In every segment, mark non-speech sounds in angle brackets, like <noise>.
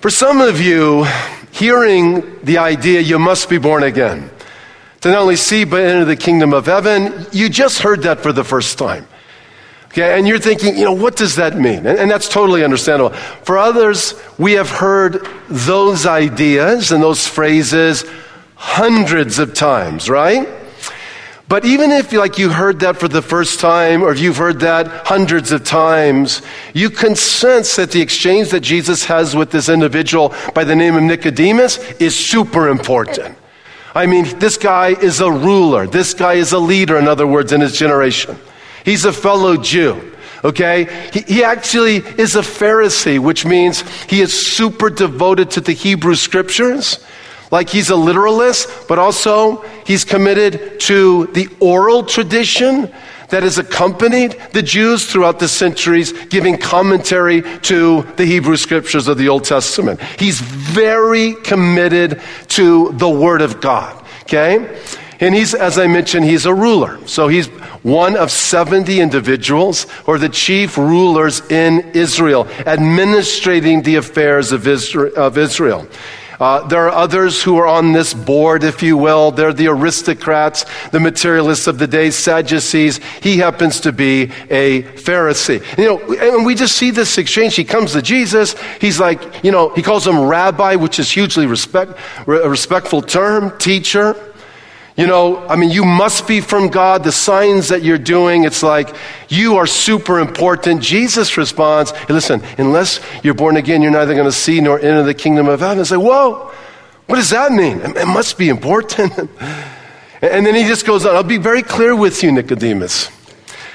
For some of you, hearing the idea you must be born again, to not only see but enter the kingdom of heaven, you just heard that for the first time. Okay, and you're thinking, you know, what does that mean? And, and, that's totally understandable. For others, we have heard those ideas and those phrases hundreds of times, right? But even if like you heard that for the first time or if you've heard that hundreds of times, you can sense that the exchange that Jesus has with this individual by the name of Nicodemus is super important. I mean, this guy is a ruler. This guy is a leader, in other words, in his generation. He's a fellow Jew. Okay? He, he, actually is a Pharisee, which means he is super devoted to the Hebrew scriptures. Like he's a literalist, but also he's committed to the oral tradition that has accompanied the Jews throughout the centuries, giving commentary to the Hebrew scriptures of the Old Testament. He's very committed to the Word of God. Okay? And he's, as I mentioned, he's a ruler. So he's one of 70 individuals or the chief rulers in Israel, administrating the affairs of Israel. Uh, there are others who are on this board, if you will. They're the aristocrats, the materialists of the day, Sadducees. He happens to be a Pharisee. You know, and we just see this exchange. He comes to Jesus. He's like, you know, he calls him rabbi, which is hugely respect, a respectful term, teacher. You know, I mean, you must be from God. The signs that you're doing, it's like you are super important. Jesus responds, hey, listen, unless you're born again, you're neither going to see nor enter the kingdom of heaven. I say, whoa, what does that mean? It must be important. <laughs> and then he just goes on, I'll be very clear with you, Nicodemus.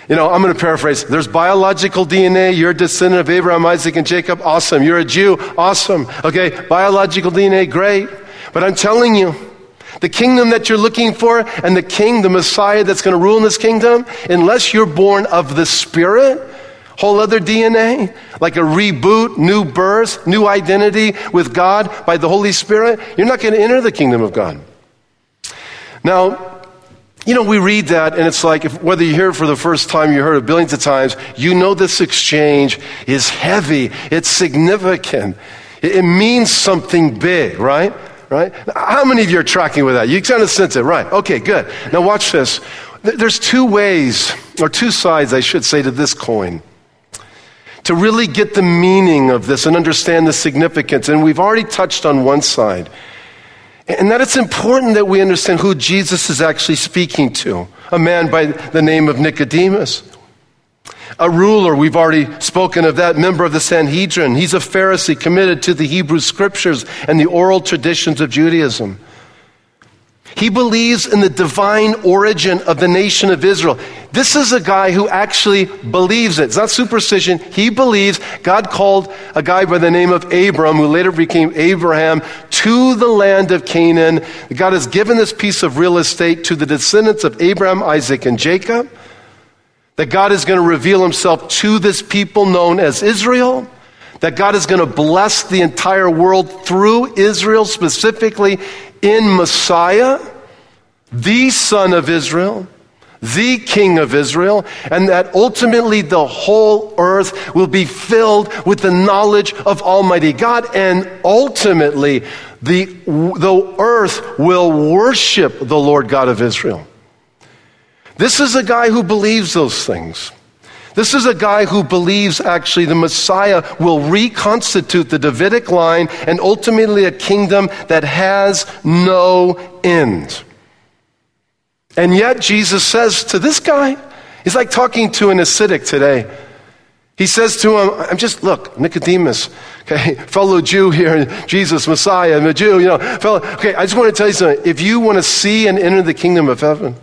You know, I'm going to paraphrase. There's biological DNA. You're a descendant of Abraham, Isaac, and Jacob. Awesome. You're a Jew. Awesome. Okay, biological DNA. Great. But I'm telling you, the kingdom that you're looking for and the king, the Messiah that's going to rule in this kingdom, unless you're born of the Spirit, whole other DNA, like a reboot, new birth, new identity with God by the Holy Spirit, you're not going to enter the kingdom of God. Now, you know, we read that and it's like if, whether you hear it for the first time, you heard it billions of times, you know this exchange is heavy, it's significant, it, it means something big, right? Right? How many of you are tracking with that? You kind of sense it, right? Okay, good. Now watch this. There's two ways, or two sides, I should say, to this coin. To really get the meaning of this and understand the significance, and we've already touched on one side, and that it's important that we understand who Jesus is actually speaking to a man by the name of Nicodemus. A ruler, we've already spoken of that, member of the Sanhedrin. He's a Pharisee committed to the Hebrew scriptures and the oral traditions of Judaism. He believes in the divine origin of the nation of Israel. This is a guy who actually believes it. It's not superstition. He believes God called a guy by the name of Abram, who later became Abraham, to the land of Canaan. God has given this piece of real estate to the descendants of Abraham, Isaac, and Jacob. That God is going to reveal himself to this people known as Israel. That God is going to bless the entire world through Israel, specifically in Messiah, the Son of Israel, the King of Israel, and that ultimately the whole earth will be filled with the knowledge of Almighty God, and ultimately the, the earth will worship the Lord God of Israel. This is a guy who believes those things. This is a guy who believes actually the Messiah will reconstitute the Davidic line and ultimately a kingdom that has no end. And yet, Jesus says to this guy, he's like talking to an ascetic today. He says to him, I'm just, look, Nicodemus, okay, <laughs> fellow Jew here, Jesus, Messiah, I'm a Jew, you know, fellow, okay, I just want to tell you something. If you want to see and enter the kingdom of heaven,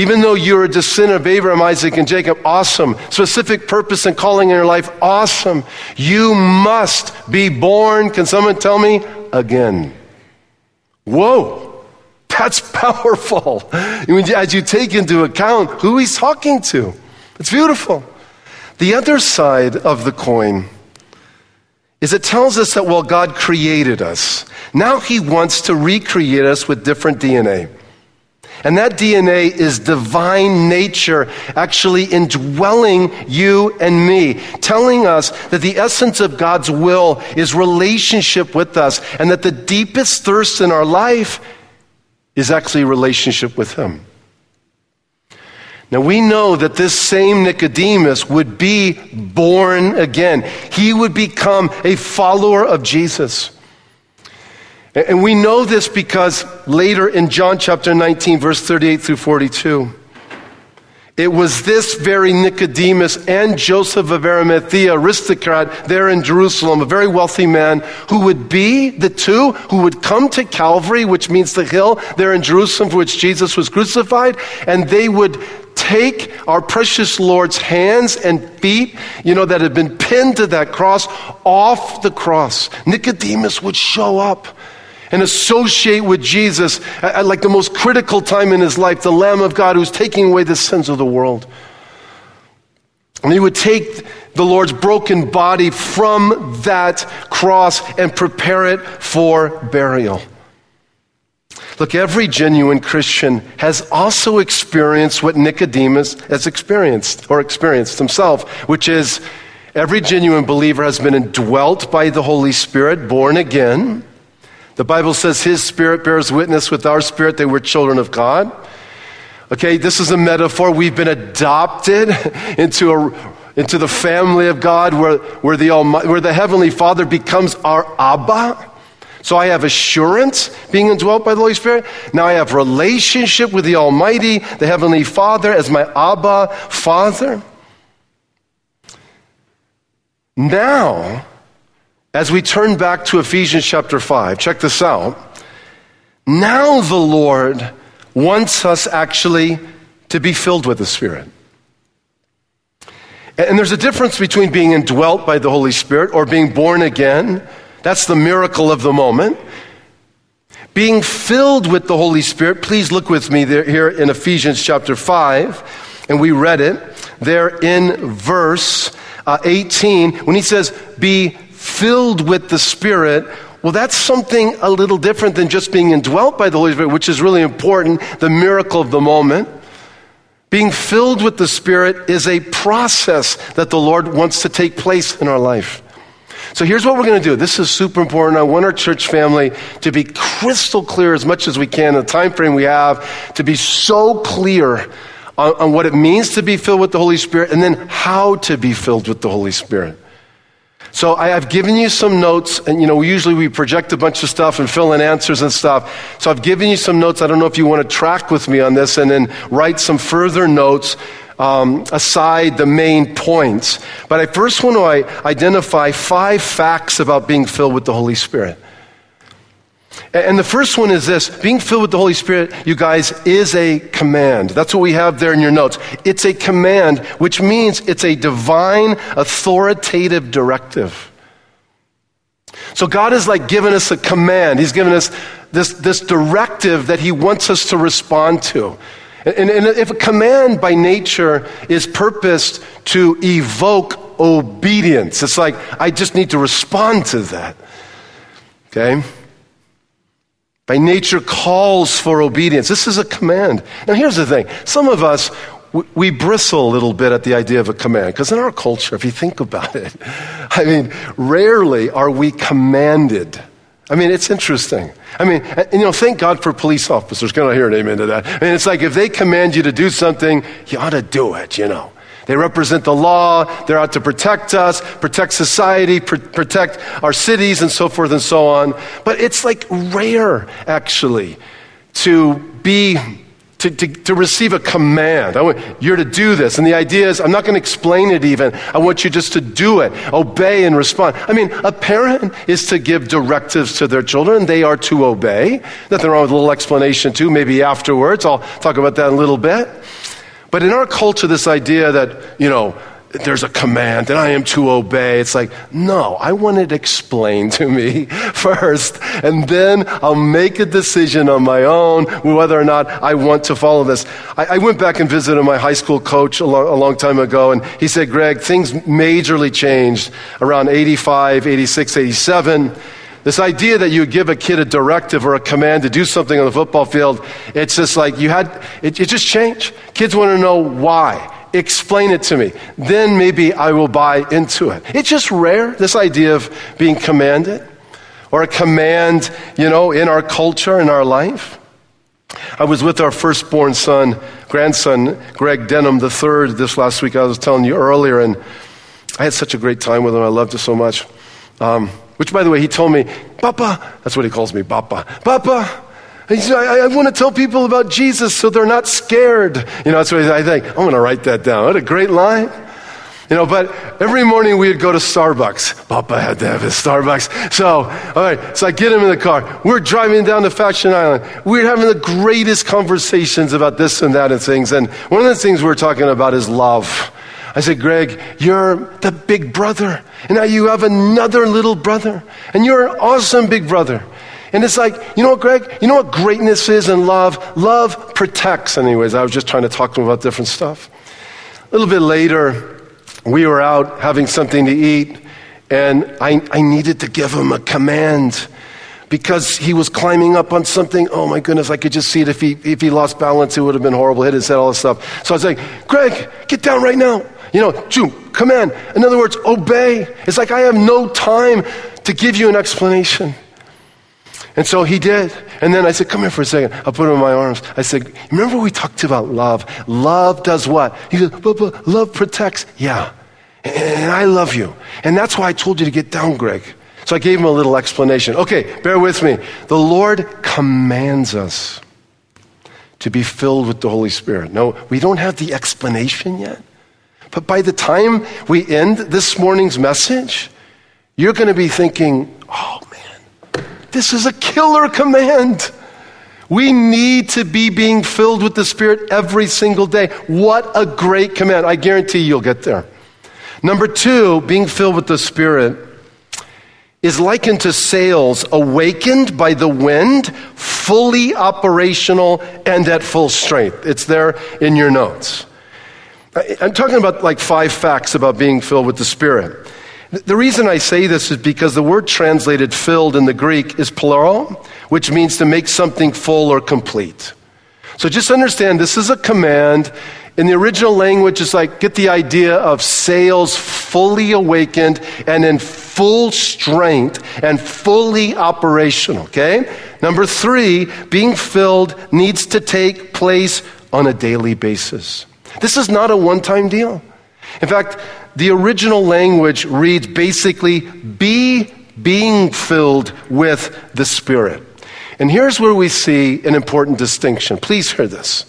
even though you're a descendant of Abraham, Isaac, and Jacob, awesome. Specific purpose and calling in your life, awesome. You must be born, can someone tell me, again. Whoa, that's <laughs> powerful. As you take into account who he's talking to, it's beautiful. The other side of the coin is it tells us that while God created us, now he wants to recreate us with different DNA. And that DNA is divine nature actually indwelling you and me, telling us that the essence of God's will is relationship with us, and that the deepest thirst in our life is actually relationship with Him. Now we know that this same Nicodemus would be born again. He would become a follower of Jesus. And we know this because later in John chapter 19, verse 38 through 42, it was this very Nicodemus and Joseph of Arimathea, aristocrat there in Jerusalem, a very wealthy man, who would be the two who would come to Calvary, which means the hill there in Jerusalem for which Jesus was crucified, and they would take our precious Lord's hands and feet, you know, that had been pinned to that cross, off the cross. Nicodemus would show up and associate with Jesus at, like the most critical time in his life, the Lamb of God who's taking away the sins of the world. And he would take the Lord's broken body from that cross and prepare it for burial. Look, every genuine Christian has also experienced what Nicodemus has experienced or experienced himself, which is every genuine believer has been indwelt by the Holy Spirit, born again. The Bible says his spirit bears witness with our spirit that we're children of God. Okay, this is a metaphor. We've been adopted <laughs> into, a, into the family of God where, where, the Almighty, where the Heavenly Father becomes our Abba. So I have assurance being indwelt by the Holy Spirit. Now I have relationship with the Almighty, the Heavenly Father, as my Abba Father. Now, as we turn back to Ephesians chapter 5, check this out. Now the Lord wants us actually to be filled with the Spirit. And there's a difference between being indwelt by the Holy Spirit or being born again. That's the miracle of the moment. Being filled with the Holy Spirit, please look with me there, here in Ephesians chapter 5, and we read it there in verse uh, 18 when he says, Be filled with the Spirit, well, that's something a little different than just being indwelt by the Holy Spirit, which is really important, the miracle of the moment. Being filled with the Spirit is a process that the Lord wants to take place in our life. So here's what we're going to do. This is super important. I want our church family to be crystal clear as much as we can, in the time frame we have, to be so clear on, on what it means to be filled with the Holy Spirit and then how to be filled with the Holy Spirit. So I, have given you some notes, and you know, usually we project a bunch of stuff and fill in answers and stuff. So I've given you some notes. I don't know if you want to track with me on this and then write some further notes um, aside the main points. But I first want to identify five facts about being filled with the Holy Spirit. And the first one is this being filled with the Holy Spirit, you guys, is a command. That's what we have there in your notes. It's a command, which means it's a divine, authoritative directive. So God has like given us a command. He's given us this, this directive that He wants us to respond to. And, and if a command by nature is purposed to evoke obedience, it's like, I just need to respond to that. Okay? By nature calls for obedience. This is a command. Now, here's the thing some of us, we bristle a little bit at the idea of a command because in our culture, if you think about it, <laughs> I mean, rarely are we commanded. I mean, it's interesting. I mean, uh, you know, thank God for police officers. Can I hear an amen to that? I mean, it's like if they command you to do something, you ought to do it, you know. They represent the law. They're out to protect us, protect society, pr- protect our cities, and so forth and so on. But it's like rare, actually, to be. To, to, to receive a command. I want, you're to do this. And the idea is, I'm not going to explain it even. I want you just to do it, obey and respond. I mean, a parent is to give directives to their children. They are to obey. Nothing wrong with a little explanation, too, maybe afterwards. I'll talk about that in a little bit. But in our culture, this idea that, you know, there's a command and I am to obey. It's like, no, I want it explained to me <laughs> first, and then I'll make a decision on my own whether or not I want to follow this. I, I went back and visited my high school coach a long, a long time ago, and he said, Greg, things majorly changed around 85, 86, 87 This idea that you give a kid a directive or a command to do something on the football field, it's just like you had, it, it just changed. Kids want to know why. Explain it to me. Then maybe I will buy into it. It's just rare, this idea of being commanded or a command, you know, in our culture, in our life. I was with our firstborn son, grandson, Greg Denham III, this last week. I was telling you earlier, and I had such a great time with him. I loved it so much. Um, which, by the way, he told me, Papa, that's what he calls me, Papa. Papa, said, I, I, want to tell people about Jesus so they're not scared. You know, that's what I think. I'm going to write that down. What a great line. You know, but every morning we'd go to Starbucks. Papa had to have his Starbucks. So, all right, so I get him in the car. We're driving down to Fashion Island. We're having the greatest conversations about this and that and things. And one of the things we're talking about is love. I said, Greg, you're the big brother. And now you have another little brother. And you're an awesome big brother. And it's like, you know what, Greg? You know what greatness is in love? Love protects. Anyways, I was just trying to talk to him about different stuff. A little bit later, we were out having something to eat, and I, I needed to give him a command because he was climbing up on something. Oh my goodness, I could just see it. If he, if he lost balance, it would have been horrible. Hit his head, all this stuff. So I was like, Greg, get down right now. You know, Jew, command. In other words, obey. It's like I have no time to give you an explanation. And so he did. And then I said, Come here for a second. I'll put him in my arms. I said, Remember we talked about love? Love does what? He said, but, but love protects. Yeah. And I love you. And that's why I told you to get down, Greg. So I gave him a little explanation. Okay, bear with me. The Lord commands us to be filled with the Holy Spirit. No, we don't have the explanation yet. But by the time we end this morning's message, you're going to be thinking, oh man, this is a killer command. We need to be being filled with the Spirit every single day. What a great command. I guarantee you'll get there. Number two, being filled with the Spirit is likened to sails awakened by the wind, fully operational and at full strength. It's there in your notes. I'm talking about like five facts about being filled with the Spirit. The reason I say this is because the word translated filled in the Greek is pleroo, which means to make something full or complete. So just understand this is a command. In the original language, it's like get the idea of sails fully awakened and in full strength and fully operational, okay? Number three, being filled needs to take place on a daily basis. This is not a one time deal. In fact, the original language reads basically, be being filled with the Spirit. And here's where we see an important distinction. Please hear this.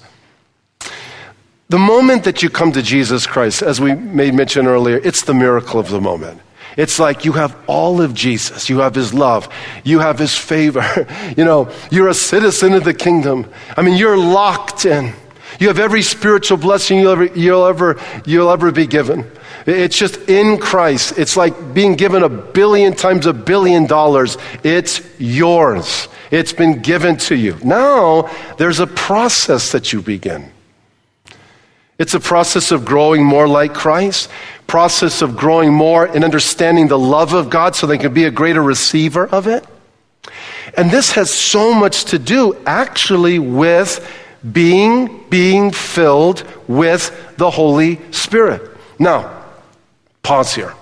The moment that you come to Jesus Christ, as we made mention earlier, it's the miracle of the moment. It's like you have all of Jesus. You have his love. You have his favor. <laughs> You know, you're a citizen of the kingdom. I mean, you're locked in. You have every spiritual blessing you'll ever, you'll ever, you'll ever be given. It's just in Christ. It's like being given a billion times a billion dollars. It's yours. It's been given to you. Now, there's a process that you begin. It's a process of growing more like Christ, process of growing more in understanding the love of God so they can be a greater receiver of it. And this has so much to do actually with being being filled with the Holy Spirit. Now, pause here.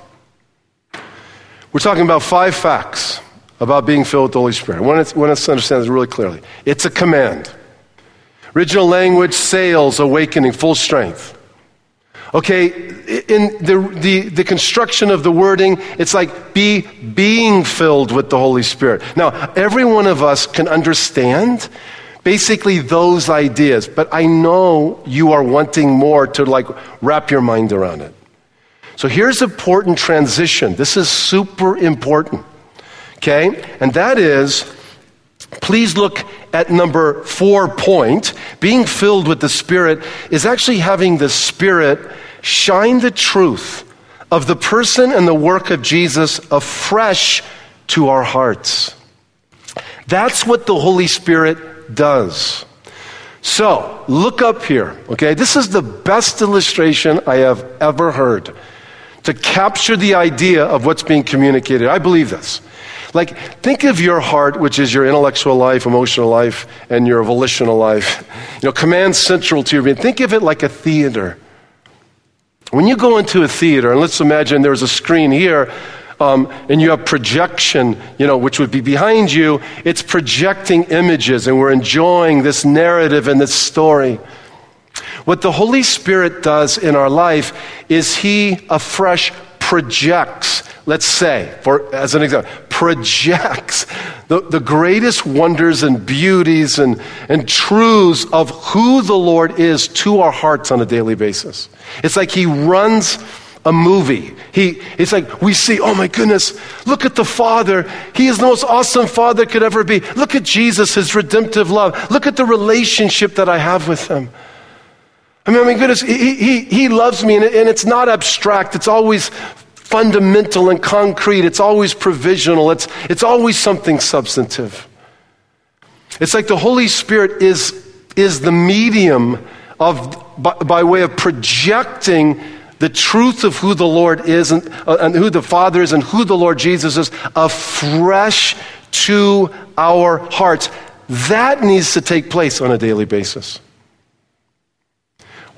We're talking about five facts about being filled with the Holy Spirit. I want want to understand this really clearly. It's a command. Original language, sails, awakening, full strength. Okay, in the, the, the construction of the wording, it's like be being filled with the Holy Spirit. Now, every one of us can understand basically those ideas, but I know you are wanting more to like wrap your mind around it. So here's important transition. This is super important. Okay? And that is please look at number 4 point. Being filled with the Spirit is actually having the Spirit shine the truth of the person and the work of Jesus afresh to our hearts. That's what the Holy Spirit does. So, look up here, okay? This is the best illustration I have ever heard to capture the idea of what's being communicated. I believe this. Like, think of your heart, which is your intellectual life, emotional life, and your volitional life. You know, command central to your being. Think of it like a theater. When you go into a theater, and let's imagine there's a screen here, um, and you have projection, you know, which would be behind you, it's projecting images, and we're enjoying this narrative and this story. What the Holy Spirit does in our life is He afresh projects, let's say, for, as an example, projects the, the greatest wonders and beauties and, and truths of who the Lord is to our hearts on a daily basis. It's like He runs a movie. He, it's like we see, oh my goodness, look at the Father. He is the most awesome Father could ever be. Look at Jesus, His redemptive love. Look at the relationship that I have with Him. I mean, oh my goodness, he, he, he loves me, and, it, and it's not abstract. It's always fundamental and concrete. It's always provisional. It's, it's always something substantive. It's like the Holy Spirit is, is the medium of, by, by way of projecting the truth of who the Lord is and, uh, and who the Father is and who the Lord Jesus is afresh to our hearts. That needs to take place on a daily basis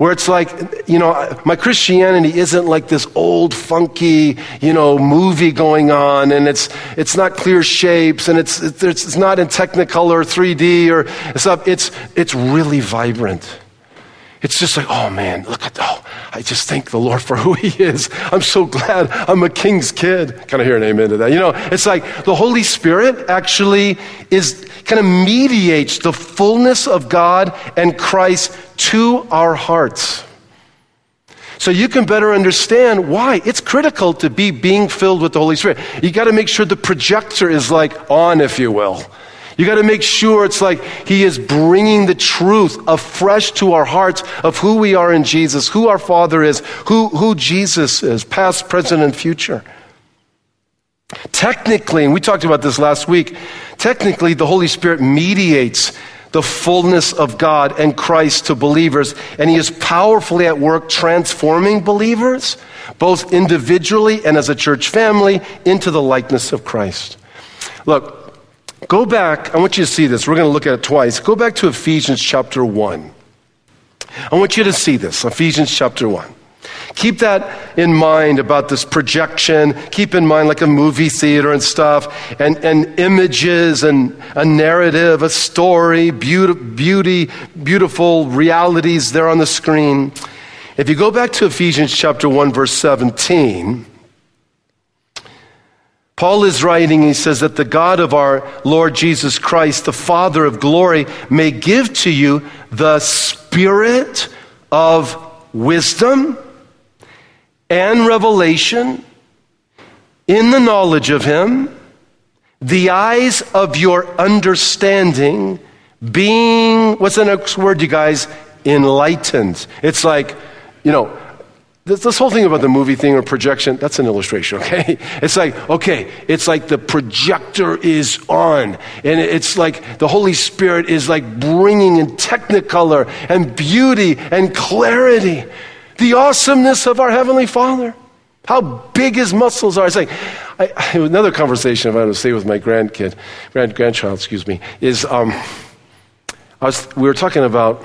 where it's like, you know, my Christianity isn't like this old, funky, you know, movie going on, and it's, it's not clear shapes, and it's, it's, it's not in Technicolor 3D or stuff. It's, it's really vibrant. It's just like, oh man, look at, oh, I just thank the Lord for <laughs> who He is. I'm so glad I'm a king's kid. Kind of hear an amen to that. You know, it's like the Holy Spirit actually is, kind of mediates the fullness of God and Christ to our hearts. So you can better understand why it's critical to be being filled with the Holy Spirit. You got to make sure the projector is like on, if you will. You got to make sure it's like He is bringing the truth afresh to our hearts of who we are in Jesus, who our Father is, who, who Jesus is, past, present, and future. Technically, and we talked about this last week, technically, the Holy Spirit mediates the fullness of God and Christ to believers, and He is powerfully at work transforming believers, both individually and as a church family, into the likeness of Christ. Look, go back. I want you to see this. We're going to look at it twice. Go back to Ephesians chapter 1. I want you to see this Ephesians chapter 1. Keep that in mind about this projection. Keep in mind, like a movie theater and stuff, and, and images and a narrative, a story, beauty, beauty, beautiful realities there on the screen. If you go back to Ephesians chapter 1, verse 17, Paul is writing, he says that the God of our Lord Jesus Christ, the Father of glory, may give to you the spirit of wisdom and revelation in the knowledge of Him, the eyes of your understanding being, what's the next word, you guys? Enlightened. It's like, you know, this, this, whole thing about the movie thing or projection, that's an illustration, okay? <laughs> It's like, okay, it's like the projector is on. And it's like the Holy Spirit is like bringing in technicolor and beauty and clarity the awesomeness of our Heavenly Father. How big his muscles are. It's like, I, I, another conversation I'm going to say with my grandkid, grand, grandchild, excuse me, is um, I was, we were talking about,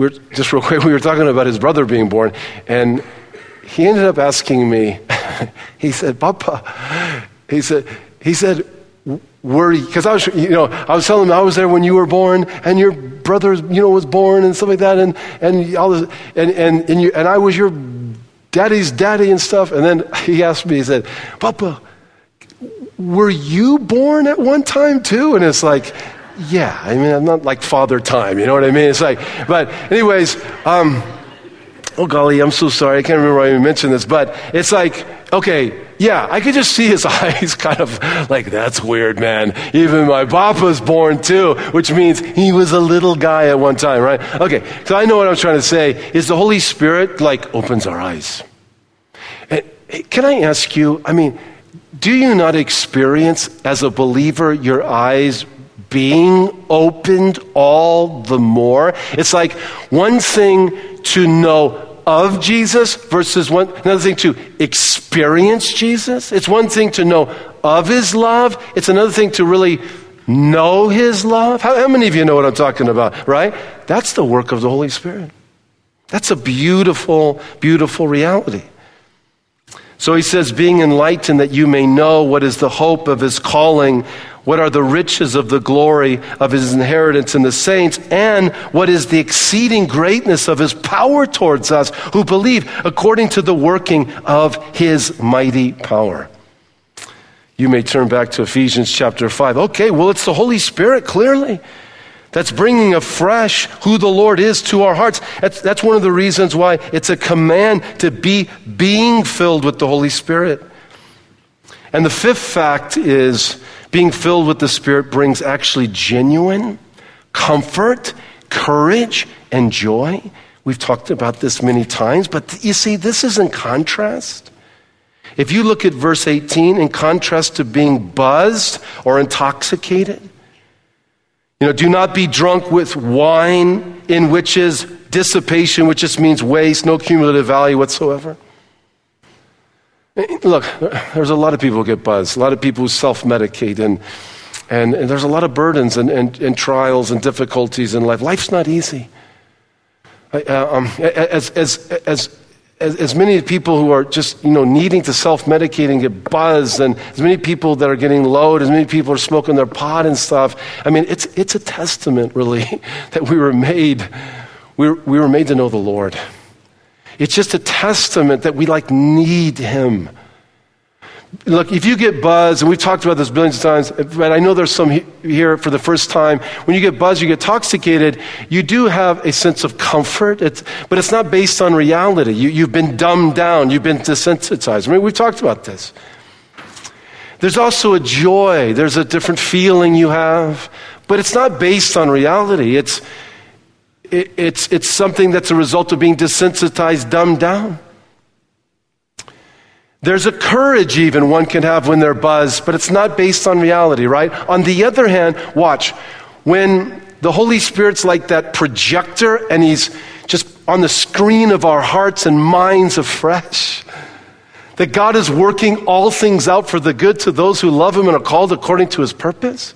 we were, just real quick, <laughs> we were talking about his brother being born, and he ended up asking me, <laughs> he said, Papa, he said, he said, worry because I was, you know, I was telling him I was there when you were born, and your brother, you know, was born and stuff like that, and and all this, and and and, you, and I was your daddy's daddy and stuff. And then <laughs> he asked me, he said, "Papa, were you born at one time too?" And it's like. Yeah, I mean, I'm not like father time, you know what I mean? It's like, but, anyways, um, oh golly, I'm so sorry. I can't remember why I even mentioned this, but it's like, okay, yeah, I could just see his <laughs> eyes kind of like, that's weird, man. Even my papa's born too, which means he was a little guy at one time, right? Okay, so I know what I'm trying to say is the Holy Spirit like opens our eyes. And can I ask you, I mean, do you not experience as a believer your eyes being opened all the more? It's like one thing to know of Jesus versus one, another thing to experience Jesus. It's one thing to know of his love, it's another thing to really know his love. How, how many of you know what I'm talking about, right? That's the work of the Holy Spirit. That's a beautiful, beautiful reality. So he says, being enlightened that you may know what is the hope of his calling, what are the riches of the glory of his inheritance in the saints, and what is the exceeding greatness of his power towards us who believe according to the working of his mighty power. You may turn back to Ephesians chapter 5. Okay, well, it's the Holy Spirit, clearly that's bringing afresh who the Lord is to our hearts. That's, that's one of the reasons why it's a command to be being filled with the Holy Spirit. And the fifth fact is being filled with the Spirit brings actually genuine comfort, courage, and joy. We've talked about this many times, but you see, this is in contrast. If you look at verse 18, in contrast to being buzzed or intoxicated, you know, do not be drunk with wine in which is dissipation, which just means waste, no cumulative value whatsoever. Look, there's a lot of people who get buzzed, a lot of people who self medicate, and, and, and, there's a lot of burdens and, and, and, trials and difficulties in life. Life's not easy. Uh, um, as, as, as, as, as many people who are just, you know, needing to self-medicate and get buzzed, and as many people that are getting load, as many people are smoking their pot and stuff. I mean, it's, it's a testament, really, <laughs> that we were made, we we were made to know the Lord. It's just a testament that we, like, need Him. Look, if you get buzzed, and we've talked about this billions of times, but I know there's some here for the first time. When you get buzzed, you get intoxicated, you do have a sense of comfort, it's, but it's not based on reality. You, you've been dumbed down, you've been desensitized. I mean, we've talked about this. There's also a joy, there's a different feeling you have, but it's not based on reality. It's, it, it's, it's something that's a result of being desensitized, dumbed down. There's a courage even one can have when they're buzzed, but it's not based on reality, right? On the other hand, watch, when the Holy Spirit's like that projector and he's just on the screen of our hearts and minds afresh, <laughs> that God is working all things out for the good to those who love him and are called according to his purpose.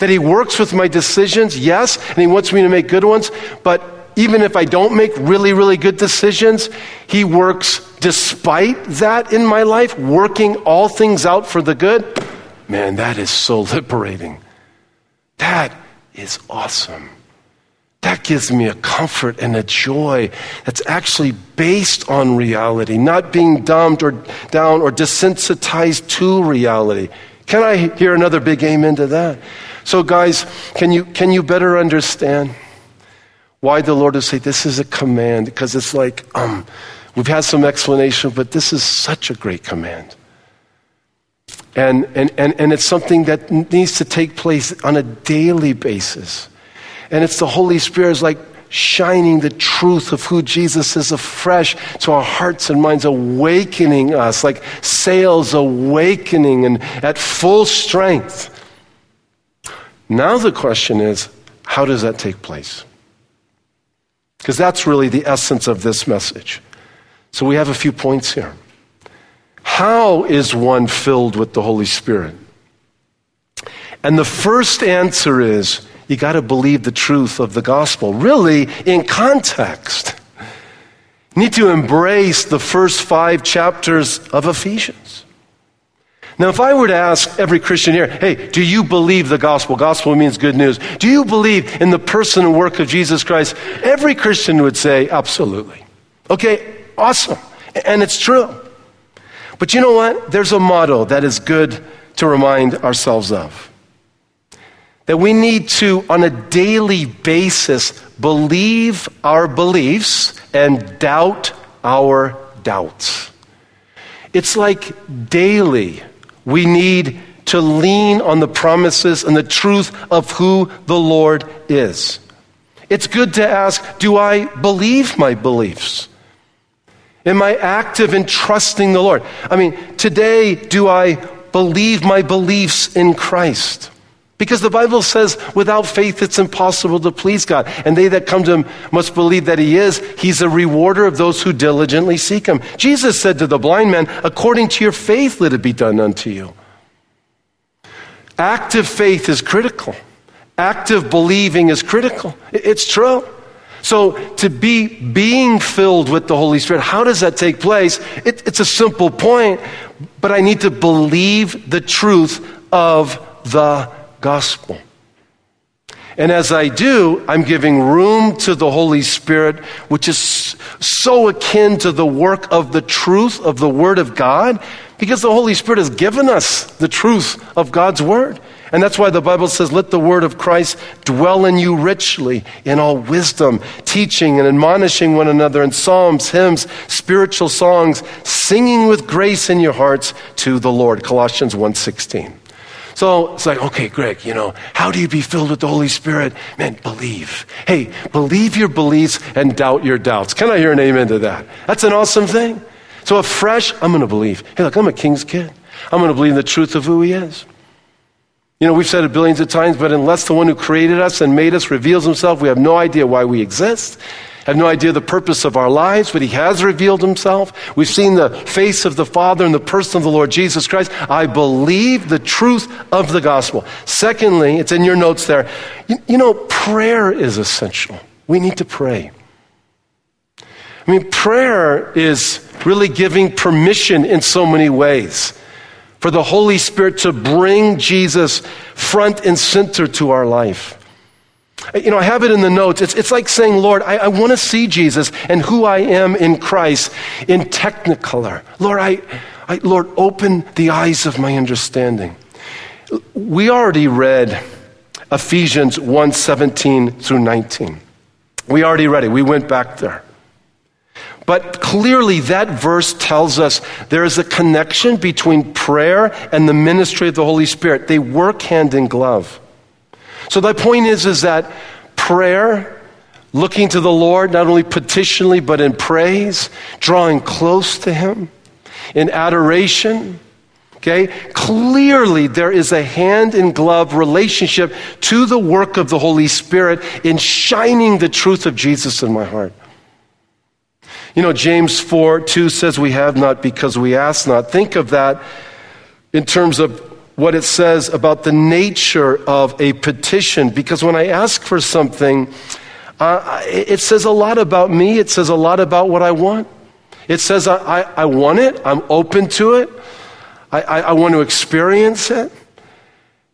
That he works with my decisions, yes, and he wants me to make good ones, but even if I don't make really, really good decisions, He works despite that in my life, working all things out for the good. Man, that is so <laughs> liberating. That is awesome. That gives me a comfort and a joy that's actually based on reality, not being dumbed or down or desensitized to reality. Can I hear another big amen to that? So, guys, can you, can you better understand? Why the Lord would say this is a command, because it's like, um, we've had some explanation, but this is such a great command. And, and, and, and it's something that needs to take place on a daily basis. And it's the Holy Spirit is like shining the truth of who Jesus is afresh to our hearts and minds, awakening us, like sails awakening and at full strength. Now the question is, how does that take place? Because that's really the essence of this message. So we have a few points here. How is one filled with the Holy Spirit? And the first answer is you got to believe the truth of the gospel, really in context. You need to embrace the first five chapters of Ephesians. Now, if I were to ask every Christian here, hey, do you believe the gospel? Gospel means good news. Do you believe in the person and work of Jesus Christ? Every Christian would say, absolutely. Okay, awesome. And it's true. But you know what? There's a motto that is good to remind ourselves of. That we need to, on a daily basis, believe our beliefs and doubt our doubts. It's like daily we need to lean on the promises and the truth of who the Lord is. It's good to ask Do I believe my beliefs? Am I active in trusting the Lord? I mean, today, do I believe my beliefs in Christ? Because the Bible says, without faith, it's impossible to please God. And they that come to him must believe that he is. He's a rewarder of those who diligently seek him. Jesus said to the blind man, according to your faith, let it be done unto you. Active faith is critical. Active believing is critical. It's true. So, to be being filled with the Holy Spirit, how does that take place? It, it's a simple point, but I need to believe the truth of the gospel. And as I do, I'm giving room to the Holy Spirit, which is so akin to the work of the truth of the Word of God, because the Holy Spirit has given us the truth of God's Word. And that's why the Bible says, Let the word of Christ dwell in you richly in all wisdom, teaching and admonishing one another in psalms, hymns, spiritual songs, singing with grace in your hearts to the Lord. Colossians 1.16. So it's like, okay, Greg, you know, how do you be filled with the Holy Spirit? Man, believe. Hey, believe your beliefs and doubt your doubts. Can I hear an amen to that? That's an awesome thing. So afresh, I'm going to believe. Hey, look, I'm a king's kid. I'm going to believe in the truth of who he is. You know, we've said it billions of times, but unless the one who created us and made us reveals himself, we have no idea why we exist, have no idea the purpose of our lives, but he has revealed himself. We've seen the face of the Father and the person of the Lord Jesus Christ. I believe the truth of the gospel. Secondly, it's in your notes there. You, you know, prayer is essential. We need to pray. I mean, prayer is really giving permission in so many ways for the Holy Spirit to bring Jesus front and center to our life. You know, I have it in the notes. It's, it's like saying, Lord, I, I want to see Jesus and who I am in Christ in technicolor. Lord, I, I, Lord, open the eyes of my understanding. We already read Ephesians 1 17 through 19. We already read it. We went back there. But clearly, that verse tells us there is a connection between prayer and the ministry of the Holy Spirit. They work hand in glove. So, the point is, is that prayer, looking to the Lord, not only petitionally, but in praise, drawing close to Him, in adoration, Okay? Clearly, there is a hand in glove relationship to the work of the Holy Spirit in shining the truth of Jesus in my heart. You know, James 4 2 says, We have not because we ask not. Think of that in terms of what it says about the nature of a petition, because when I ask for something, uh, it says a lot about me, it says a lot about what I want. It says I, I, I want it, I'm open to it, I, I, I want to experience it.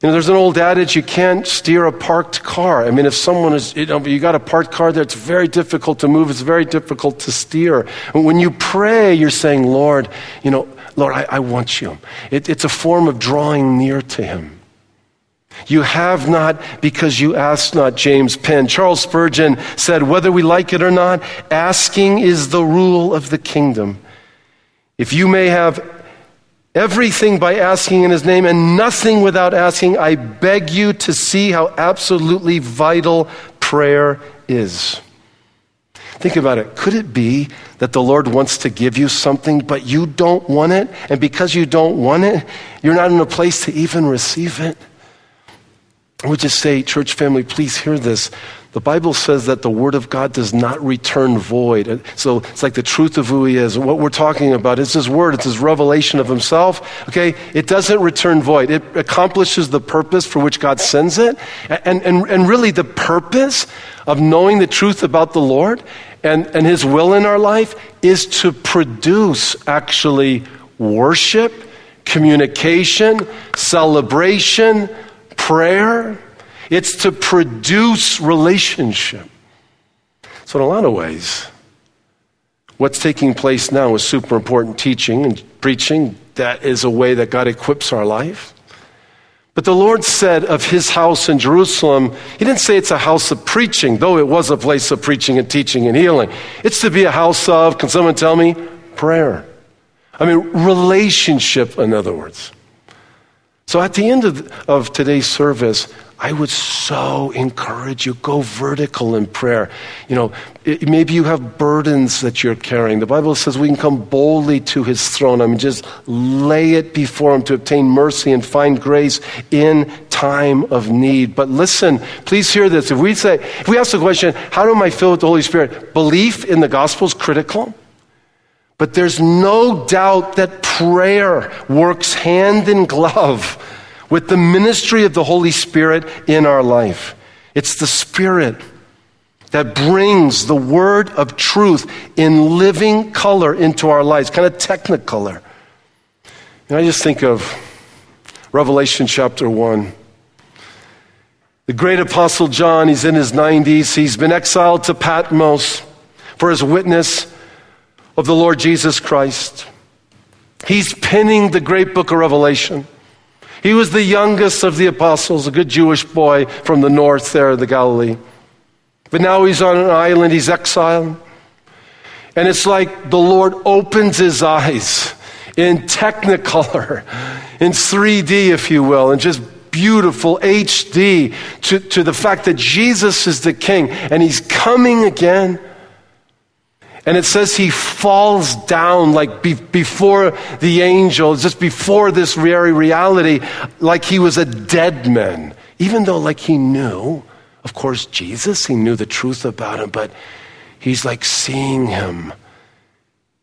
You know, there's an old adage you can't steer a parked car. I mean, if someone is, you know, you got a parked car there, it's very difficult to move, it's very difficult to steer. when you pray, you're saying, Lord, you know, Lord, I, I want you. It, it's a form of drawing near to Him. You have not because you ask not, James Penn. Charles Spurgeon said, whether we like it or not, asking is the rule of the kingdom. If you may have everything by asking in his name and nothing without asking, I beg you to see how absolutely vital prayer is. Think about it. Could it be that the Lord wants to give you something, but you don't want it? And because you don't want it, you're not in a place to even receive it? I would just say, church family, please hear this. The Bible says that the Word of God does not return void. So it's like the truth of who He is. What we're talking about is His Word, it's His revelation of Himself. Okay? It doesn't return void. It accomplishes the purpose for which God sends it. And, and, and really, the purpose of knowing the truth about the Lord and, and His will in our life is to produce actually worship, communication, celebration, prayer. It's to produce relationship. So, in a lot of ways, what's taking place now is super important teaching and preaching. That is a way that God equips our life. But the Lord said of his house in Jerusalem, he didn't say it's a house of preaching, though it was a place of preaching and teaching and healing. It's to be a house of, can someone tell me? Prayer. I mean, relationship, in other words. So at the end of, of today's service, I would so encourage you go vertical in prayer. You know, it, maybe you have burdens that you're carrying. The Bible says we can come boldly to his throne. I mean, just lay it before him to obtain mercy and find grace in time of need. But listen, please hear this. If we say, if we ask the question, how am I filled with the Holy Spirit? Belief in the gospel is critical. But there's no doubt that prayer works hand in glove with the ministry of the Holy Spirit in our life. It's the Spirit that brings the word of truth in living color into our lives, kind of technicolor. And I just think of Revelation chapter 1. The great apostle John, he's in his 90s. He's been exiled to Patmos for his witness of the Lord Jesus Christ. He's penning the great book of Revelation. He was the youngest of the apostles, a good Jewish boy from the north there, in the Galilee. But now he's on an island, he's exiled. And it's like the Lord opens his eyes in technicolor, in 3D, if you will, and just beautiful HD to, to the fact that Jesus is the King and he's coming again. And it says he falls down like be, before the angel, just before this very reality, like he was a dead man. Even though, like, he knew, of course, Jesus, he knew the truth about him, but he's like seeing him.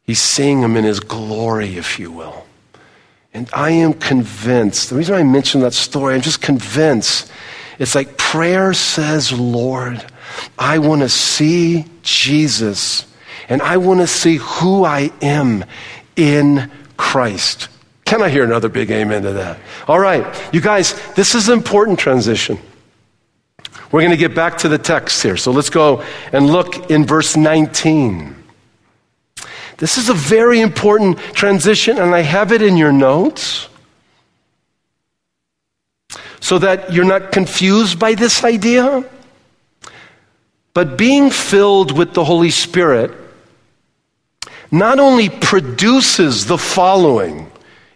He's seeing him in his glory, if you will. And I am convinced, the reason I mention that story, I'm just convinced. It's like prayer says, Lord, I want to see Jesus and I want to see who I am in Christ. Can I hear another big amen to that? All right, you guys, this is an important transition. We're going to get back to the text here. So let's go and look in verse 19. This is a very important transition, and I have it in your notes so that you're not confused by this idea. But being filled with the Holy Spirit not only produces the following,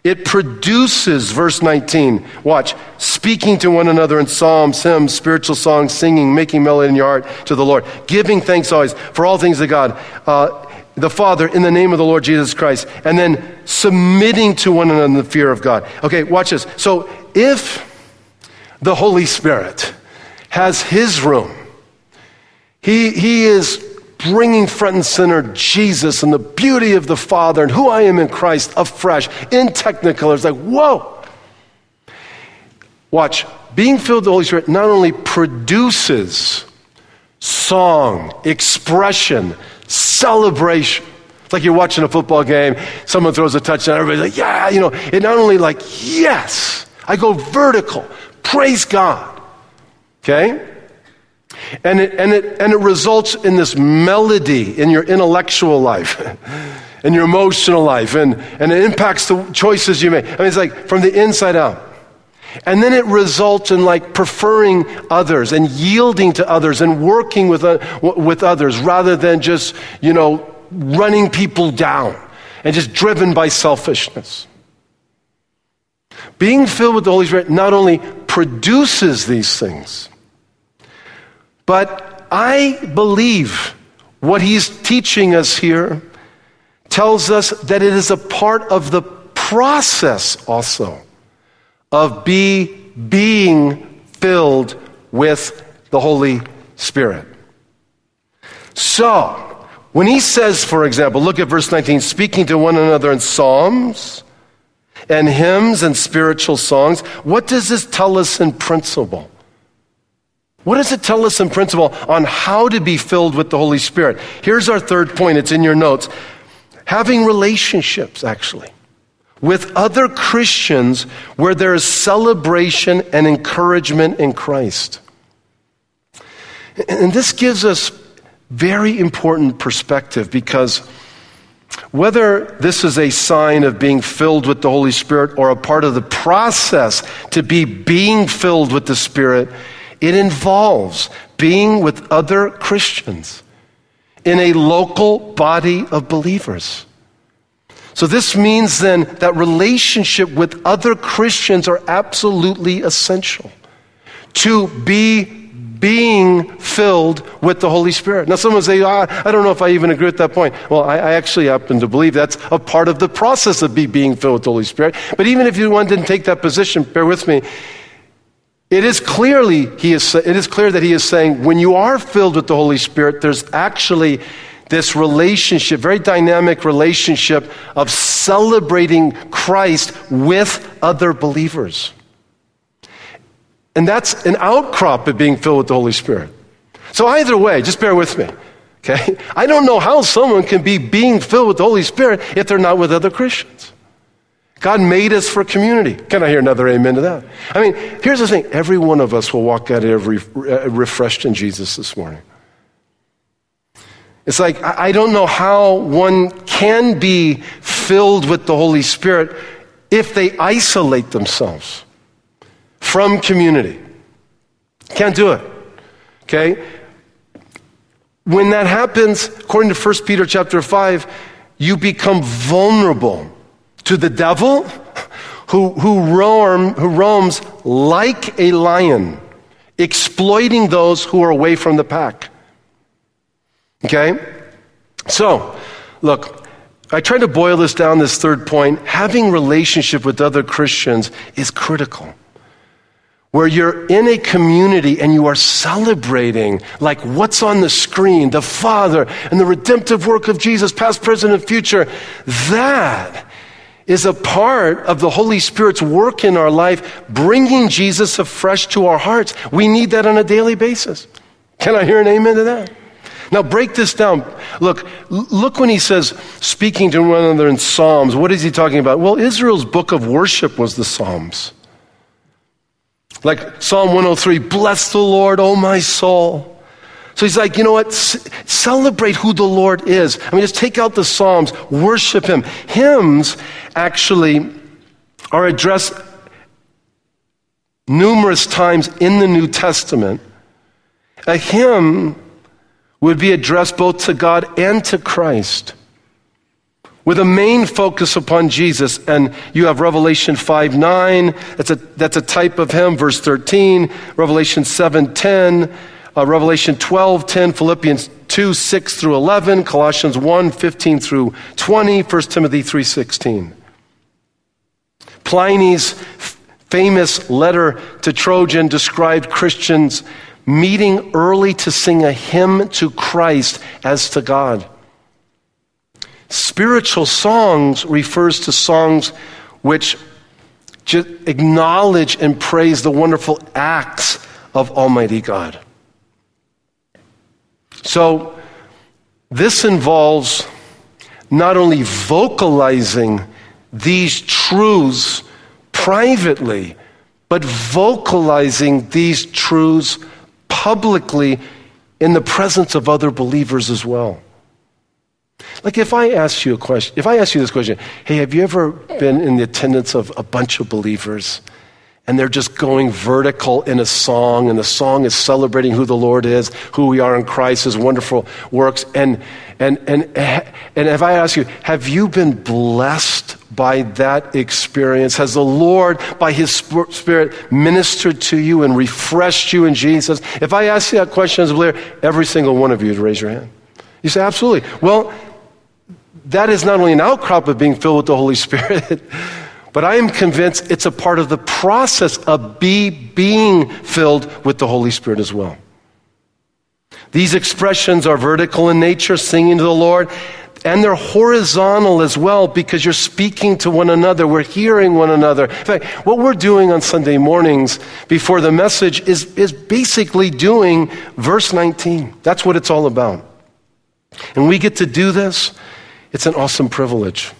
it produces, verse 19, watch, speaking to one another in psalms, hymns, spiritual songs, singing, making melody in your heart to the Lord, giving thanks always for all things to God, uh, the Father, in the name of the Lord Jesus Christ, and then submitting to one another in the fear of God. Okay, watch this. So if the Holy Spirit has his room, he, he is bringing front and center Jesus and the beauty of the Father and who I am in Christ afresh in technicolor. It's like, whoa. Watch, being filled with the Holy Spirit not only produces song, expression, celebration. It's like you're watching a football game, someone throws a touchdown, everybody's like, yeah, you know, it not only like, yes, I go vertical, praise God. Okay? And it, and, it, and it results in this melody in your intellectual life, <laughs> and your emotional life, and, and it impacts the choices you make. I mean, it's like from the inside out. And then it results in like preferring others and yielding to others and working with, uh, with others rather than just, you know, running people down and just driven by selfishness. Being filled with the Holy Spirit not only produces these things, but I believe what he's teaching us here tells us that it is a part of the process also of be, being filled with the Holy Spirit. So, when he says, for example, look at verse 19, speaking to one another in psalms and hymns and spiritual songs, what does this tell us in principle? What does it tell us in principle on how to be filled with the Holy Spirit? Here's our third point. It's in your notes. Having relationships, actually, with other Christians where there is celebration and encouragement in Christ. And this gives us very important perspective because whether this is a sign of being filled with the Holy Spirit or a part of the process to be being filled with the Spirit, it involves being with other Christians in a local body of believers. So this means then that relationship with other Christians are absolutely essential to be being filled with the Holy Spirit. Now, someone say, oh, I don't know if I even agree with that point. Well, I, I, actually happen to believe that's a part of the process of be being filled with the Holy Spirit. But even if you one didn't take that position, bear with me. It is clearly he is. It is clear that he is saying when you are filled with the Holy Spirit, there's actually this relationship, very dynamic relationship of celebrating Christ with other believers. And that's an outcrop of being filled with the Holy Spirit. So, either way, just bear with me. Okay? <laughs> I don't know how someone can be being filled with the Holy Spirit if they're not with other Christians. God made us for community. Can I hear another amen to that? I mean, here's the thing every one of us will walk out of here uh, refreshed in Jesus this morning. It's like, I don't know how one can be filled with the Holy Spirit if they isolate themselves from community. Can't do it. Okay? When that happens, according to 1 Peter chapter 5, you become vulnerable to the devil who, who, roam, who roams like a lion, exploiting those who are away from the pack. Okay? So, look, I try to boil this down, this third point. Having relationship with other Christians is critical where you're in a community and you are celebrating like what's on the screen, the Father and the redemptive work of Jesus, past, present, and future, that is a part of the Holy Spirit's work in our life, bringing Jesus afresh to our hearts. We need that on a daily basis. Can I hear an amen to that? Now break this down. Look, look when he says speaking to one another in Psalms. What is he talking about? Well, Israel's book of worship was the Psalms. Like Psalm 103, bless the Lord, O my soul. So he's like, you know what? C- celebrate who the Lord is. I mean, just take out the Psalms, worship Him. Hymns actually are addressed numerous times in the New Testament. A hymn would be addressed both to God and to Christ with a main focus upon Jesus. And you have Revelation 5 9, that's a, that's a type of hymn, verse 13, Revelation 7 10, uh, Revelation 12 10, Philippians 2 6 through 11, Colossians 1 15 through 20, 1 Timothy 3 16. Pliny's famous letter to Trajan described Christians meeting early to sing a hymn to Christ as to God. Spiritual songs refers to songs which acknowledge and praise the wonderful acts of Almighty God. So, this involves not only vocalizing these truths privately, but vocalizing these truths publicly in the presence of other believers as well. Like if I ask you a question, if I ask you this question, hey, have you ever been in the attendance of a bunch of believers and they're just going vertical in a song and the song is celebrating who the Lord is, who we are in Christ, his wonderful works and and and and if I ask you, have you been blessed by that experience? Has the Lord, by His Spirit, ministered to you and refreshed you in Jesus? If I ask you that question as a believer, every single one of you would raise your hand. You say, absolutely. Well, that is not only an outcrop of being filled with the Holy <laughs> Spirit, but I am convinced it's a part of the process of be, being filled with the Holy Spirit as well. These expressions are vertical in nature, singing to the Lord, and they're horizontal as well because you're speaking to one another. We're hearing one another. In fact, what we're doing on Sunday mornings before the message is, is basically doing verse 19. That's what it's all about. And we get to do this. It's an awesome privilege.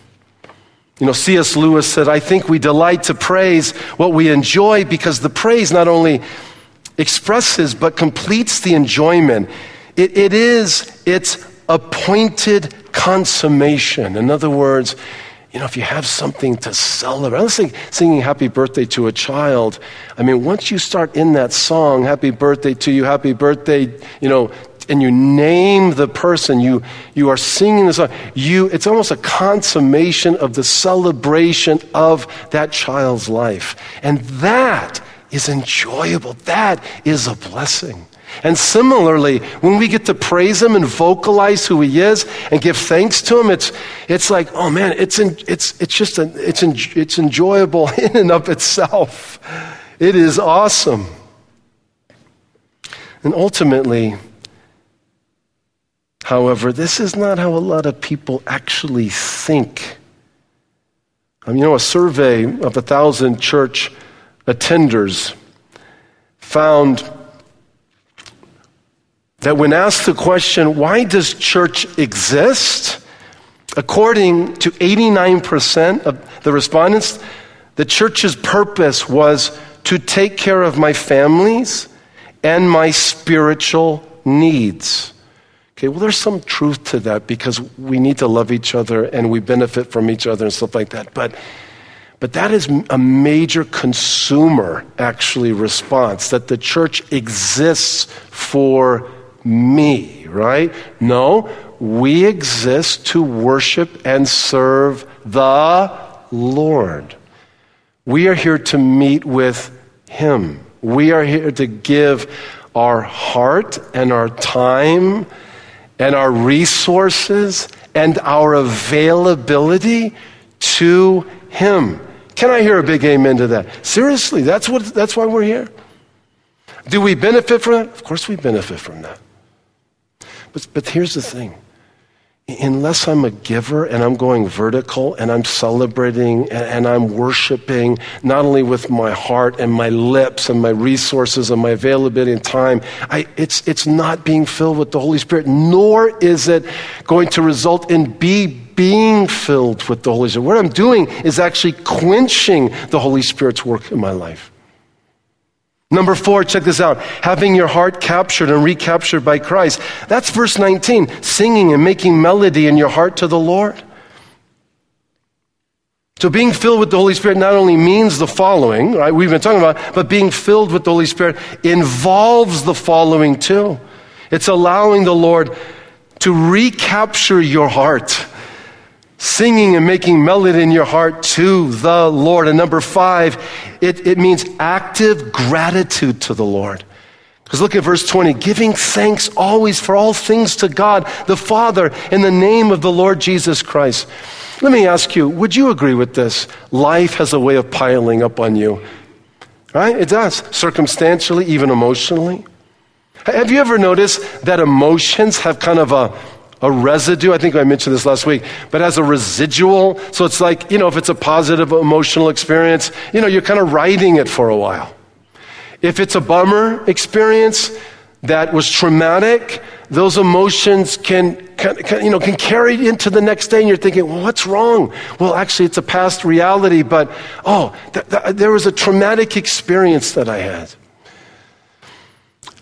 You know, C.S. Lewis said, I think we delight to praise what we enjoy because the praise not only expresses but completes the enjoyment. it, it is its appointed consummation. In other words, you know, if you have something to celebrate, let's think singing happy birthday to a child. I mean, once you start in that song, happy birthday to you, happy birthday, you know, and you name the person, you, you are singing the song, you, it's almost a consummation of the celebration of that child's life. And that is enjoyable. That is a blessing. And similarly, when we get to praise Him and vocalize who He is and give thanks to Him, it's, it's like, oh man, it's, in, it's, it's just, a, it's, it's enjoyable <laughs> in and of itself. It is awesome. And ultimately, however, this is not how a lot of people actually think. Um, you know, a survey of a thousand church attenders found that when asked the question, why does church exist? According to 89% of the respondents, the church's purpose was to take care of my families and my spiritual needs. Okay, well, there's some truth to that because we need to love each other and we benefit from each other and stuff like that. But, but that is a major consumer, actually, response that the church exists for me, right? No, we exist to worship and serve the Lord. We are here to meet with Him. We are here to give our heart and our time and our resources and our availability to Him. Can I hear a big amen to that? Seriously, that's, what, that's why we're here. Do we benefit from that? Of course, we benefit from that. But, but here's the thing unless I'm a giver and I'm going vertical and I'm celebrating and, I'm worshiping not only with my heart and my lips and my resources and my availability and time, I, it's, it's not being filled with the Holy Spirit, nor is it going to result in be being filled with the Holy Spirit. What I'm doing is actually quenching the Holy Spirit's work in my life. Number four, check this out. Having your heart captured and recaptured by Christ. That's verse 19. Singing and making melody in your heart to the Lord. So being filled with the Holy Spirit not only means the following, right? We've been talking about, but being filled with the Holy Spirit involves the following too. It's allowing the Lord to recapture your heart singing and making melody in your heart to the Lord. And number five, it, it means active gratitude to the Lord. Because look at verse 20 giving thanks always for all things to God the Father in the name of the Lord Jesus Christ. Let me ask you, would you agree with this? Life has a way of piling up on you. Right? It does. Circumstantially, even emotionally. Have you ever noticed that emotions have kind of a a residue. I think I mentioned this last week, but as a residual. So it's like, you know, if it's a positive emotional experience, you know, you're kind of riding it for a while. If it's a bummer experience that was traumatic, those emotions can, can, can, you know, can carry into the next day and you're thinking, well, what's wrong? Well, actually, it's a past reality, but oh, th- th- there was a traumatic experience that I had.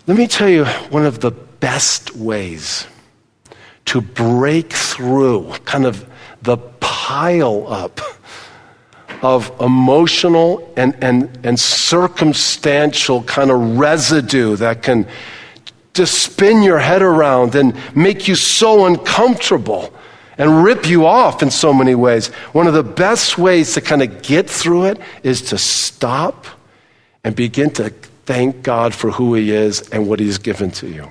Let me tell you one of the best ways to break through kind of the pile up of emotional and, and, and circumstantial kind of residue that can just spin your head around and make you so uncomfortable and rip you off in so many ways. One of the best ways to kind of get through it is to stop and begin to thank God for who He is and what He's given to you.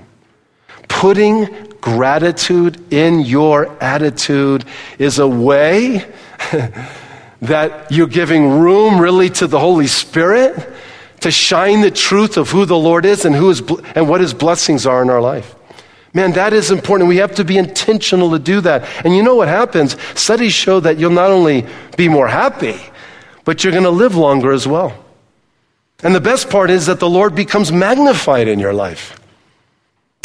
Putting gratitude in your attitude is a way <laughs> that you're giving room really to the Holy Spirit to shine the truth of who the Lord is and, who is, and what his blessings are in our life. Man, that is important. We have to be intentional to do that. And you know what happens? Studies show that you'll not only be more happy, but you're going to live longer as well. And the best part is that the Lord becomes magnified in your life.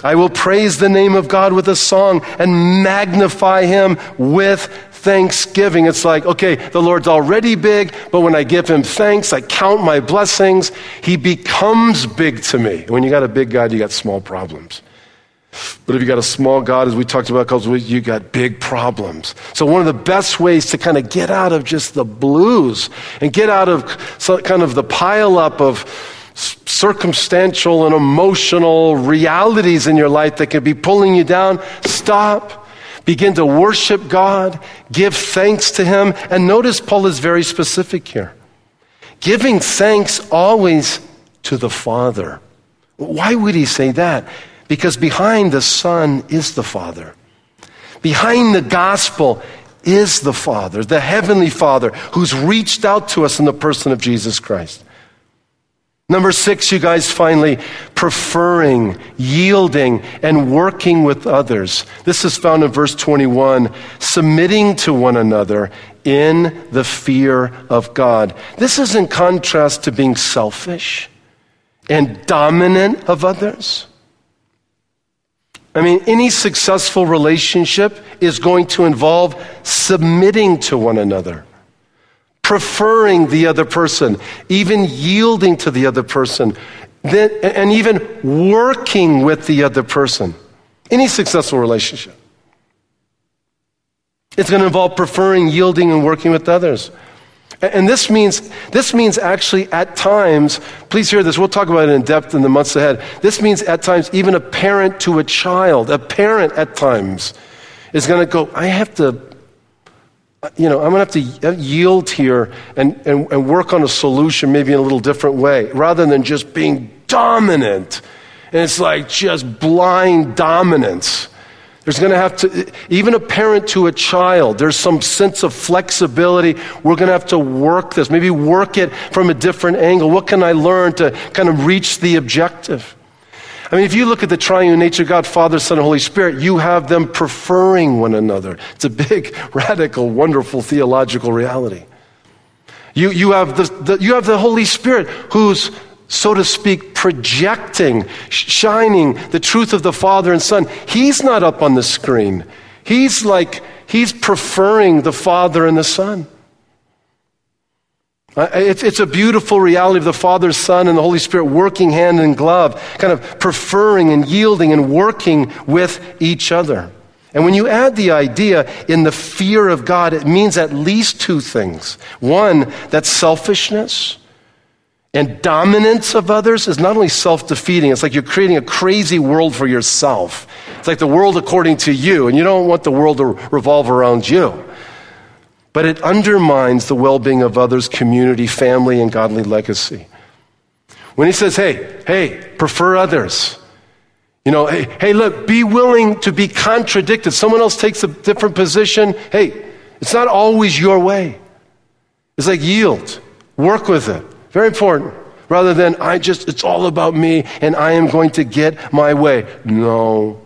I will praise the name of God with a song and magnify him with thanksgiving. It's like, okay, the Lord's already big, but when I give him thanks, I count my blessings, he becomes big to me. When you got a big God, you got small problems. But if you got a small God, as we talked about, you got big problems. So one of the best ways to kind of get out of just the blues and get out of kind of the pile up of circumstantial and emotional realities in your life that can be pulling you down, stop. Begin to worship God, give thanks to Him. And notice Paul is very specific here. Giving thanks always to the Father. Why would he say that? Because behind the Son is the Father. Behind the gospel is the Father, the Heavenly Father, who's reached out to us in the person of Jesus Christ. Number six, you guys finally preferring, yielding, and working with others. This is found in verse 21 submitting to one another in the fear of God. This is in contrast to being selfish and dominant of others. I mean, any successful relationship is going to involve submitting to one another preferring the other person, even yielding to the other person, then, and even working with the other person. Any successful relationship. It's going to involve preferring, yielding, and working with others. And this means, this means actually at times, please hear this, we'll talk about it in depth in the months ahead. This means at times, even a parent to a child, a parent at times is going to go, I have to you know, I'm going to have to yield here and, and, and work on a solution maybe in a little different way rather than just being dominant. And it's like just blind dominance. There's going to have to, even a parent to a child, there's some sense of flexibility. We're going to have to work this, maybe work it from a different angle. What can I learn to kind of reach the objective? I mean, if you look at the triune nature God, Father, Son, and Holy Spirit, you have them preferring one another. It's a big, <laughs> radical, wonderful theological reality. You, you, have the, the, you have the Holy Spirit who's, so to speak, projecting, shining the truth of the Father and Son. He's not up on the screen. He's like, he's preferring the Father and the Son. Uh, it's, it's a beautiful reality of the Father, Son, and the Holy Spirit working hand in glove, kind of preferring and yielding and working with each other. And when you add the idea in the fear of God, it means at least two things. One, that selfishness and dominance of others is not only self defeating, it's like you're creating a crazy world for yourself. It's like the world according to you, and you don't want the world to revolve around you but it undermines the well being of others, community, family, and godly legacy. When he says, hey, hey, prefer others, you know, hey, hey, look, be willing to be contradicted. Someone else takes a different position. Hey, it's not always your way. It's like yield, work with it. Very important. Rather than, I just, it's all about me and I am going to get my way. No.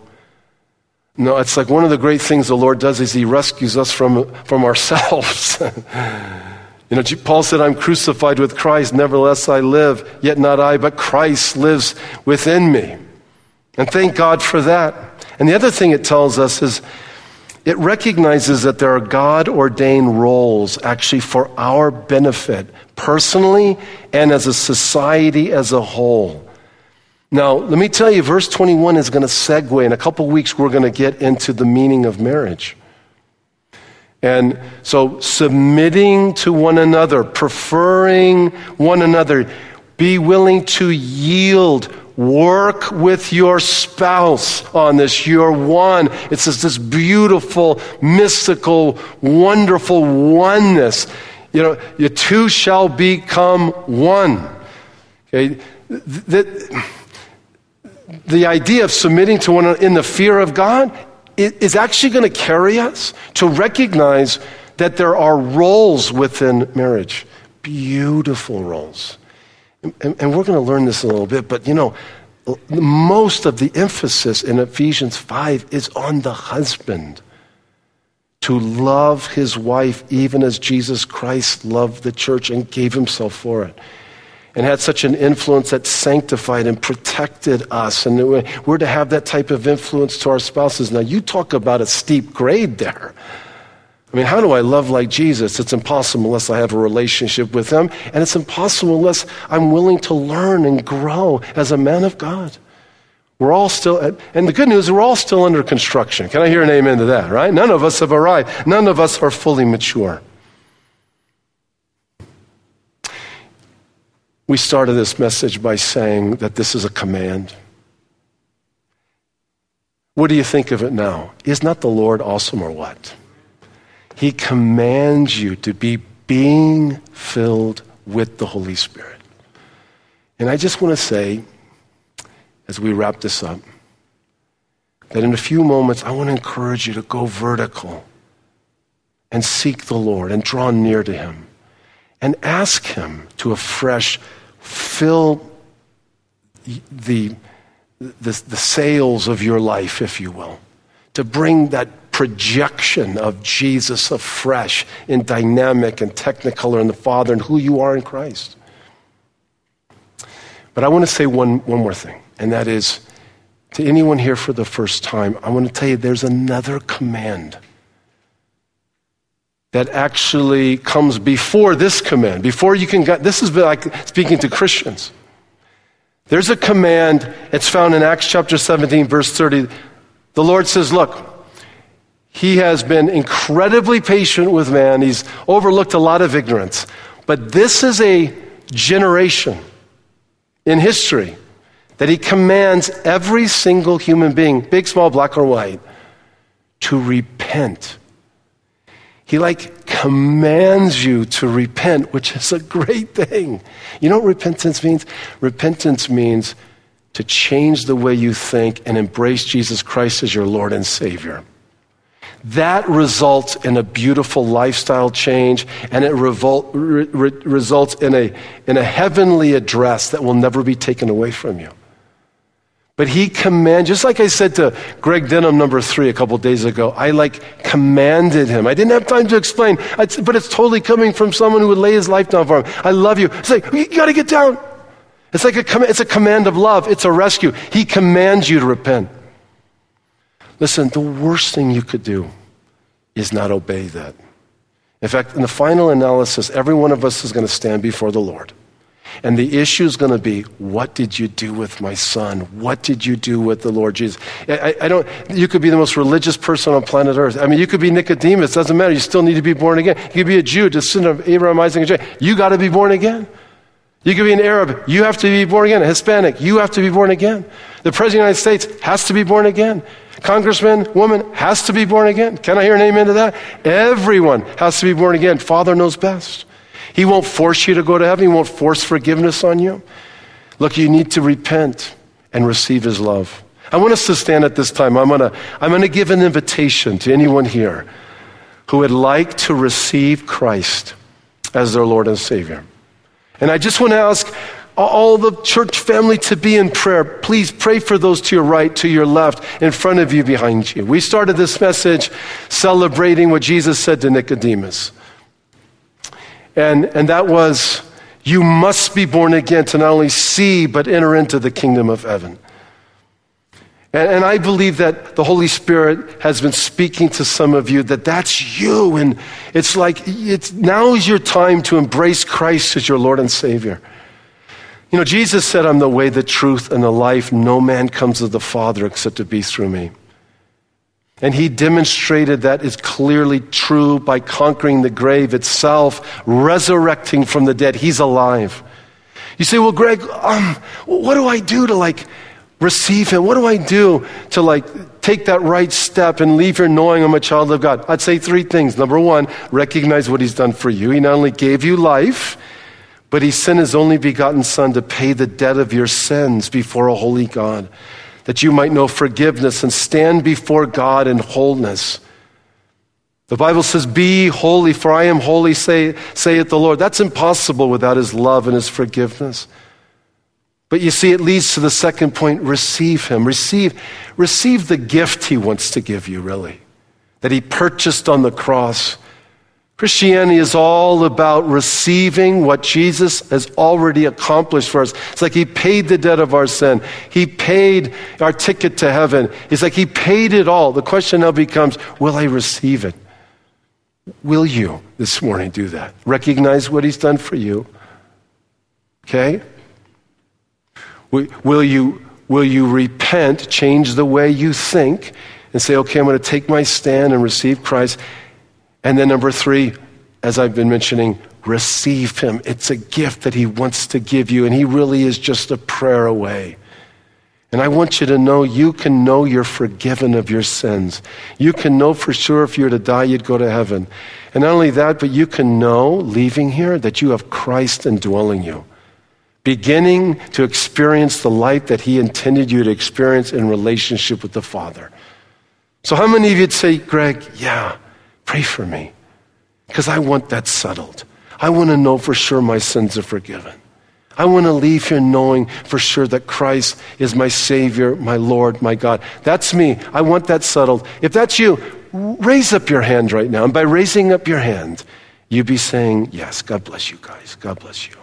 No, it's like one of the great things the Lord does is He rescues us from, from ourselves. <laughs> you know, Paul said, I'm crucified with Christ, nevertheless I live, yet not I, but Christ lives within me. And thank God for that. And the other thing it tells us is it recognizes that there are God ordained roles actually for our benefit, personally and as a society as a whole. Now, let me tell you, verse 21 is going to segue. In a couple weeks, we're going to get into the meaning of marriage. And so, submitting to one another, preferring one another, be willing to yield, work with your spouse on this. You're one. It's this, this beautiful, mystical, wonderful oneness. You know, you two shall become one. Okay? That, the idea of submitting to one another in the fear of God is actually going to carry us to recognize that there are roles within marriage, beautiful roles. And, and we're going to learn this a little bit, but you know, most of the emphasis in Ephesians 5 is on the husband to love his wife even as Jesus Christ loved the church and gave himself for it and had such an influence that sanctified and protected us. And we're to have that type of influence to our spouses. Now, you talk about a steep grade there. I mean, how do I love like Jesus? It's impossible unless I have a relationship with Him, and it's impossible unless I'm willing to learn and grow as a man of God. We're all still, and the good news we're all still under construction. Can I hear an amen to that, right? None of us have arrived. None of us are fully mature. We started this message by saying that this is a command. What do you think of it now? Is not the Lord awesome or what? He commands you to be being filled with the Holy Spirit. And I just want to say, as we wrap this up, that in a few moments, I want to encourage you to go vertical and seek the Lord and draw near to Him and ask Him to afresh fill the, the, the sails of your life, if you will, to bring that projection of Jesus afresh in dynamic and technicolor in the Father and who you are in Christ. But I want to say one, one more thing, and that is to anyone here for the first time, I want to tell you there's another command that actually comes before this command. Before you can this is like speaking to Christians. There's a command, it's found in Acts chapter 17, verse 30. The Lord says, Look, He has been incredibly patient with man, He's overlooked a lot of ignorance. But this is a generation in history that he commands every single human being, big, small, black, or white, to repent. He like commands you to repent, which is a great thing. You know what repentance means? Repentance means to change the way you think and embrace Jesus Christ as your Lord and Savior. That results in a beautiful lifestyle change and it revol- re- re- results in a, in a heavenly address that will never be taken away from you. But he command, just like I said to Greg Denham, number three, a couple days ago, I like commanded him. I didn't have time to explain, but it's totally coming from someone who would lay his life down for him. I love you. It's like, you got to get down. It's like a, it's a command of love. It's a rescue. He commands you to repent. Listen, the worst thing you could do is not obey that. In fact, in the final analysis, every one of us is going to stand before the Lord. And the issue is going to be, what did you do with my son? What did you do with the Lord Jesus? I, I, don't, you could be the most religious person on planet Earth. I mean, you could be Nicodemus, doesn't matter. You still need to be born again. You could be a Jew, descendant of Abraham, Isaac, and Jacob. You got to be born again. You could be an Arab. You have to be born again. A Hispanic. You have to be born again. The President of the United States has to be born again. Congressman, woman has to be born again. Can I hear an amen to that? Everyone has to be born again. Father knows best. He won't force you to go to heaven. He won't force forgiveness on you. Look, you need to repent and receive His love. I want us to stand at this time. I'm going to I'm going to give an invitation to anyone here who would like to receive Christ as their Lord and Savior. And I just want to ask all the church family to be in prayer. Please pray for those to your right, to your left, in front of you, behind you. We started this message celebrating what Jesus said to Nicodemus. And, and that was, you must be born again to not only see, but enter into the kingdom of heaven. And, and I believe that the Holy Spirit has been speaking to some of you that that's you. And it's like, it's, now is your time to embrace Christ as your Lord and Savior. You know, Jesus said, I'm the way, the truth, and the life. No man comes to the Father except to be through me. And he demonstrated that is clearly true by conquering the grave itself, resurrecting from the dead. He's alive. You say, well, Greg, um, what do I do to like receive him? What do I do to like take that right step and leave here knowing I'm a child of God? I'd say three things. Number one, recognize what he's done for you. He not only gave you life, but he sent his only begotten son to pay the debt of your sins before a holy God that you might know forgiveness and stand before God in wholeness. The Bible says, Be holy, for I am holy, say, saith the Lord. That's impossible without his love and his forgiveness. But you see, it leads to the second point receive him. Receive, receive the gift he wants to give you, really, that he purchased on the cross. Christianity is all about receiving what Jesus has already accomplished for us. It's like He paid the debt of our sin. He paid our ticket to heaven. It's like He paid it all. The question now becomes will I receive it? Will you this morning do that? Recognize what He's done for you? Okay? Will you, will you repent, change the way you think, and say, okay, I'm going to take my stand and receive Christ? And then, number three, as I've been mentioning, receive Him. It's a gift that He wants to give you, and He really is just a prayer away. And I want you to know you can know you're forgiven of your sins. You can know for sure if you were to die, you'd go to heaven. And not only that, but you can know, leaving here, that you have Christ indwelling you, beginning to experience the life that He intended you to experience in relationship with the Father. So, how many of you'd say, Greg, yeah, pray for me? Because I want that settled. I want to know for sure my sins are forgiven. I want to leave here knowing for sure that Christ is my Savior, my Lord, my God. That's me. I want that settled. If that's you, raise up your hand right now. And by raising up your hand, you be saying, Yes, God bless you guys. God bless you.